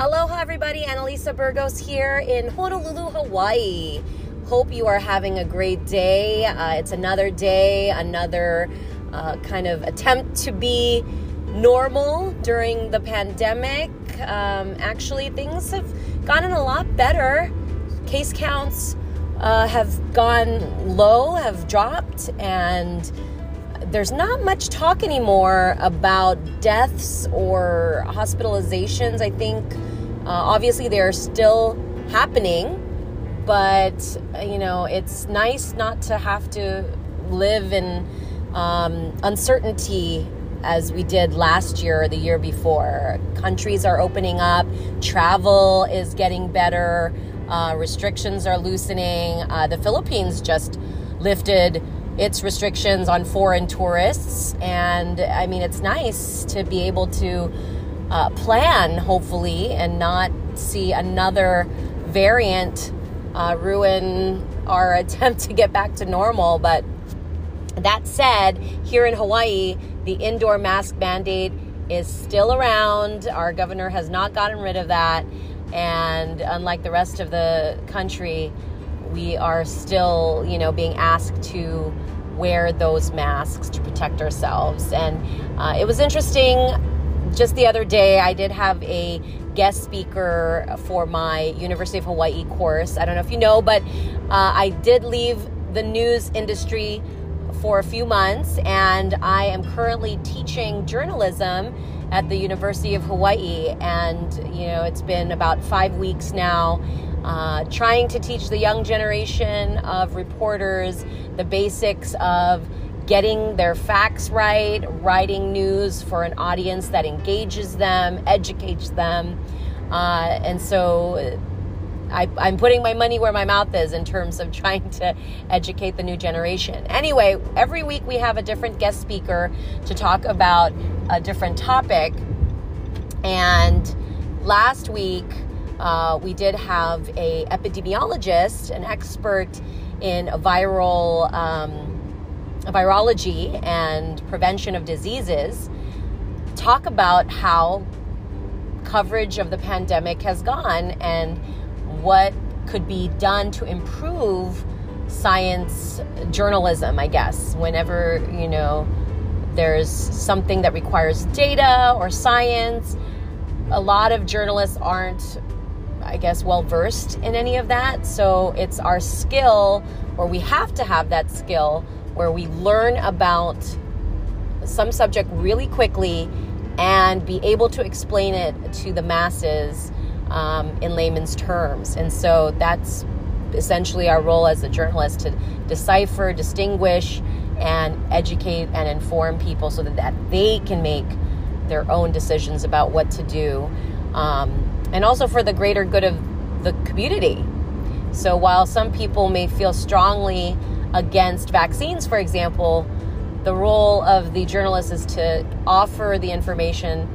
Aloha, everybody. Annalisa Burgos here in Honolulu, Hawaii. Hope you are having a great day. Uh, it's another day, another uh, kind of attempt to be normal during the pandemic. Um, actually, things have gotten a lot better. Case counts uh, have gone low, have dropped, and there's not much talk anymore about deaths or hospitalizations. I think uh, obviously they're still happening, but you know it's nice not to have to live in um, uncertainty as we did last year or the year before. Countries are opening up, travel is getting better, uh, restrictions are loosening. Uh, the Philippines just lifted its restrictions on foreign tourists. And I mean, it's nice to be able to uh, plan, hopefully, and not see another variant uh, ruin our attempt to get back to normal. But that said, here in Hawaii, the indoor mask mandate is still around. Our governor has not gotten rid of that. And unlike the rest of the country, we are still, you know, being asked to wear those masks to protect ourselves. And uh, it was interesting. Just the other day, I did have a guest speaker for my University of Hawaii course. I don't know if you know, but uh, I did leave the news industry for a few months, and I am currently teaching journalism at the University of Hawaii. And, you know, it's been about five weeks now uh, trying to teach the young generation of reporters the basics of getting their facts right, writing news for an audience that engages them, educates them. Uh, and so I, am putting my money where my mouth is in terms of trying to educate the new generation. Anyway, every week we have a different guest speaker to talk about a different topic. And last week, uh, we did have a epidemiologist, an expert in a viral um, virology and prevention of diseases, talk about how coverage of the pandemic has gone and what could be done to improve science journalism, I guess, whenever, you know, there's something that requires data or science. A lot of journalists aren't I guess, well versed in any of that. So it's our skill, or we have to have that skill, where we learn about some subject really quickly and be able to explain it to the masses um, in layman's terms. And so that's essentially our role as a journalist to decipher, distinguish, and educate and inform people so that, that they can make their own decisions about what to do. Um, and also for the greater good of the community. So while some people may feel strongly against vaccines, for example, the role of the journalist is to offer the information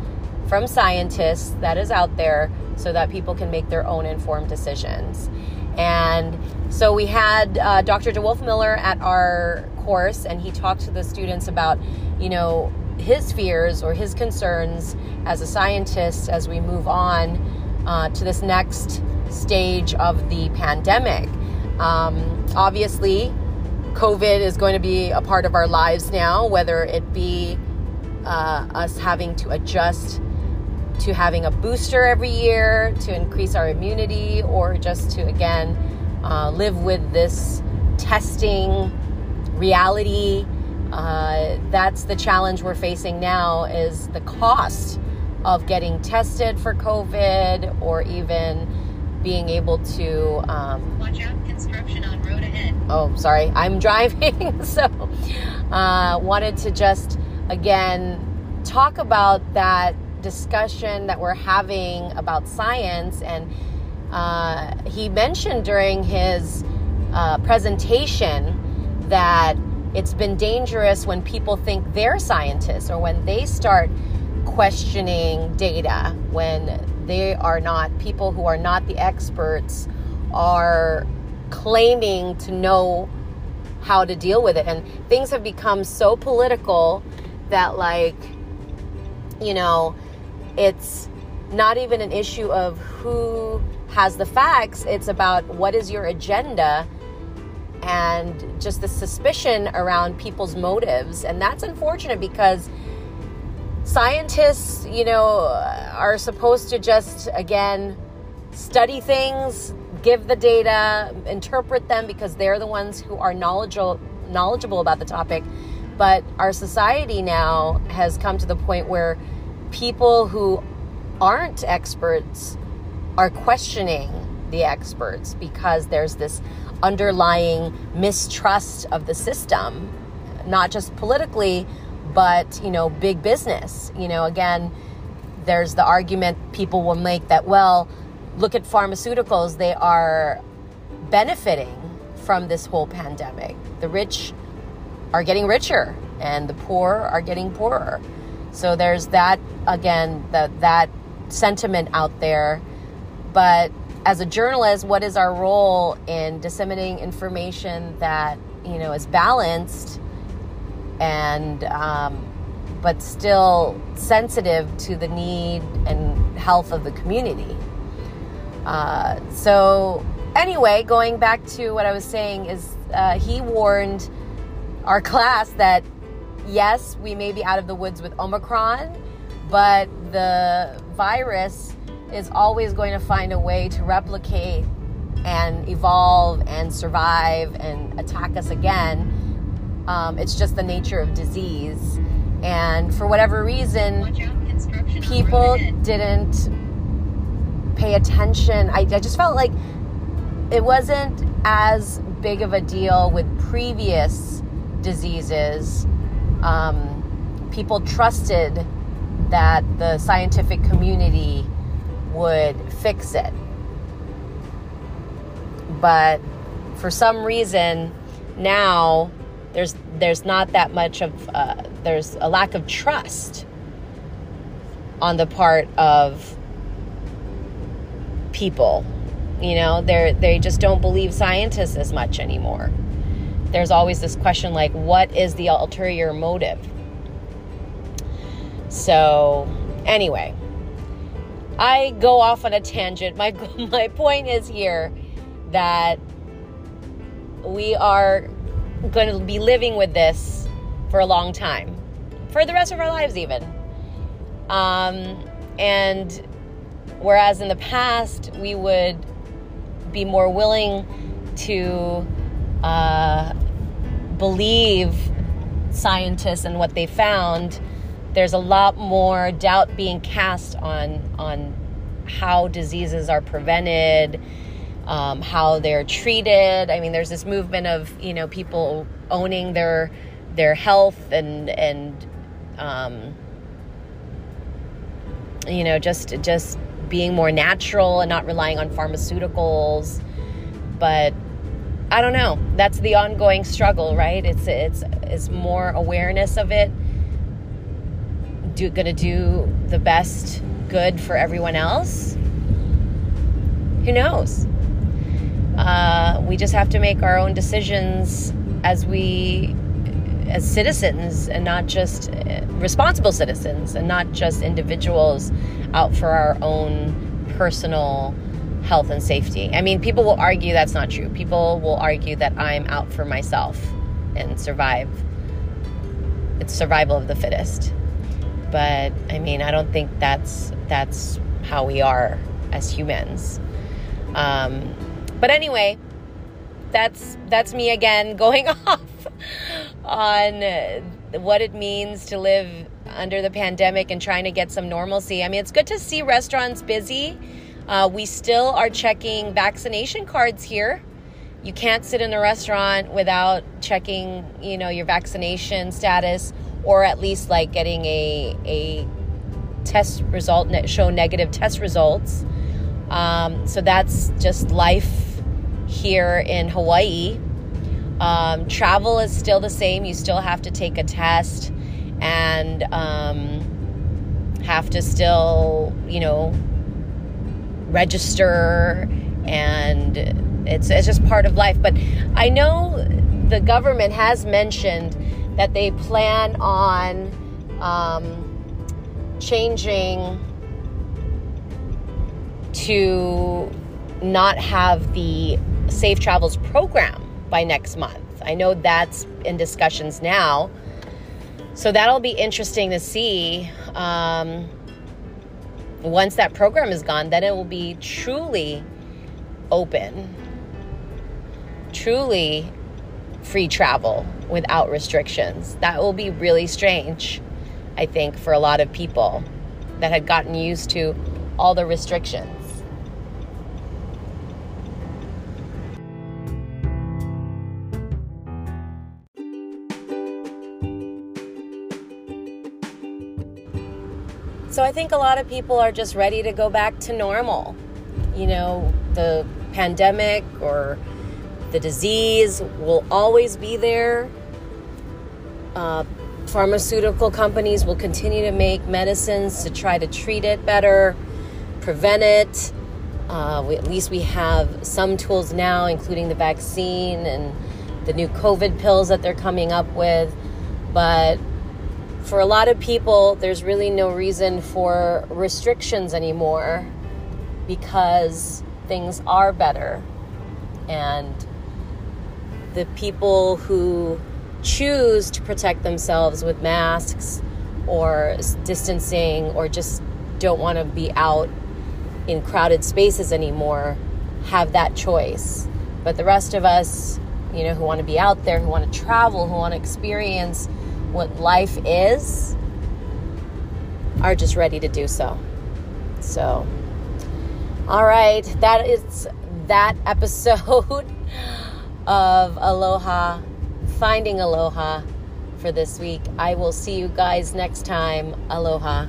from scientists that is out there so that people can make their own informed decisions. And so we had uh, Dr. DeWolfe Miller at our course, and he talked to the students about, you know, his fears or his concerns as a scientist as we move on uh, to this next stage of the pandemic. Um, obviously, COVID is going to be a part of our lives now, whether it be uh, us having to adjust to having a booster every year to increase our immunity, or just to again uh, live with this testing reality. Uh, that's the challenge we're facing now is the cost of getting tested for COVID or even being able to. Um, Watch out, construction on road ahead. Oh, sorry, I'm driving. so, uh, wanted to just again talk about that discussion that we're having about science. And uh, he mentioned during his uh, presentation that it's been dangerous when people think they're scientists or when they start questioning data when they are not people who are not the experts are claiming to know how to deal with it and things have become so political that like you know it's not even an issue of who has the facts, it's about what is your agenda and just the suspicion around people's motives. And that's unfortunate because scientists, you know, are supposed to just, again, study things, give the data, interpret them because they're the ones who are knowledgeable knowledgeable about the topic. But our society now has come to the point where people who aren't experts are questioning the experts because there's this underlying mistrust of the system, not just politically, but you know, big business. You know, again, there's the argument people will make that well, look at pharmaceuticals; they are benefiting from this whole pandemic. The rich are getting richer, and the poor are getting poorer. So there's that again, that that sentiment out there. But as a journalist, what is our role in disseminating information that you know is balanced and um, but still sensitive to the need and health of the community? Uh, so anyway, going back to what I was saying is uh, he warned our class that yes, we may be out of the woods with Omicron, but the virus is always going to find a way to replicate and evolve and survive and attack us again. Um, it's just the nature of disease. And for whatever reason, people didn't pay attention. I, I just felt like it wasn't as big of a deal with previous diseases. Um, people trusted that the scientific community would fix it. But for some reason, now there's there's not that much of uh, there's a lack of trust on the part of people. You know, they they just don't believe scientists as much anymore. There's always this question like, what is the ulterior motive? So, anyway, I go off on a tangent. My my point is here that we are going to be living with this for a long time, for the rest of our lives, even. Um, and whereas in the past we would be more willing to uh, believe scientists and what they found there's a lot more doubt being cast on on how diseases are prevented, um, how they're treated. I mean, there's this movement of you know people owning their their health and and um, you know just just being more natural and not relying on pharmaceuticals. But I don't know. That's the ongoing struggle, right? It's it's it's more awareness of it do going to do the best good for everyone else? Who knows? Uh, we just have to make our own decisions as we as citizens and not just uh, responsible citizens and not just individuals out for our own personal health and safety. I mean, people will argue that's not true. People will argue that I'm out for myself and survive. It's survival of the fittest but I mean, I don't think that's that's how we are as humans. Um, but anyway, that's that's me again going off on what it means to live under the pandemic and trying to get some normalcy. I mean, it's good to see restaurants busy. Uh, we still are checking vaccination cards here. You can't sit in a restaurant without checking, you know, your vaccination status or at least like getting a a test result show negative test results. Um, so that's just life here in Hawaii. Um, travel is still the same. You still have to take a test and um, have to still, you know, register, and it's it's just part of life. But I know the government has mentioned that they plan on um, changing to not have the Safe Travels program by next month. I know that's in discussions now. So that'll be interesting to see. Um, once that program is gone, then it will be truly open, truly free travel without restrictions. That will be really strange, I think, for a lot of people that had gotten used to all the restrictions. So I think a lot of people are just ready to go back to normal. You know, the pandemic or the disease will always be there. Uh, pharmaceutical companies will continue to make medicines to try to treat it better, prevent it. Uh, we, at least we have some tools now, including the vaccine and the new COVID pills that they're coming up with. But for a lot of people, there's really no reason for restrictions anymore because things are better. And the people who choose to protect themselves with masks or distancing or just don't want to be out in crowded spaces anymore have that choice. But the rest of us, you know, who want to be out there, who want to travel, who want to experience what life is, are just ready to do so. So, all right, that is that episode of Aloha, Finding Aloha for this week. I will see you guys next time. Aloha.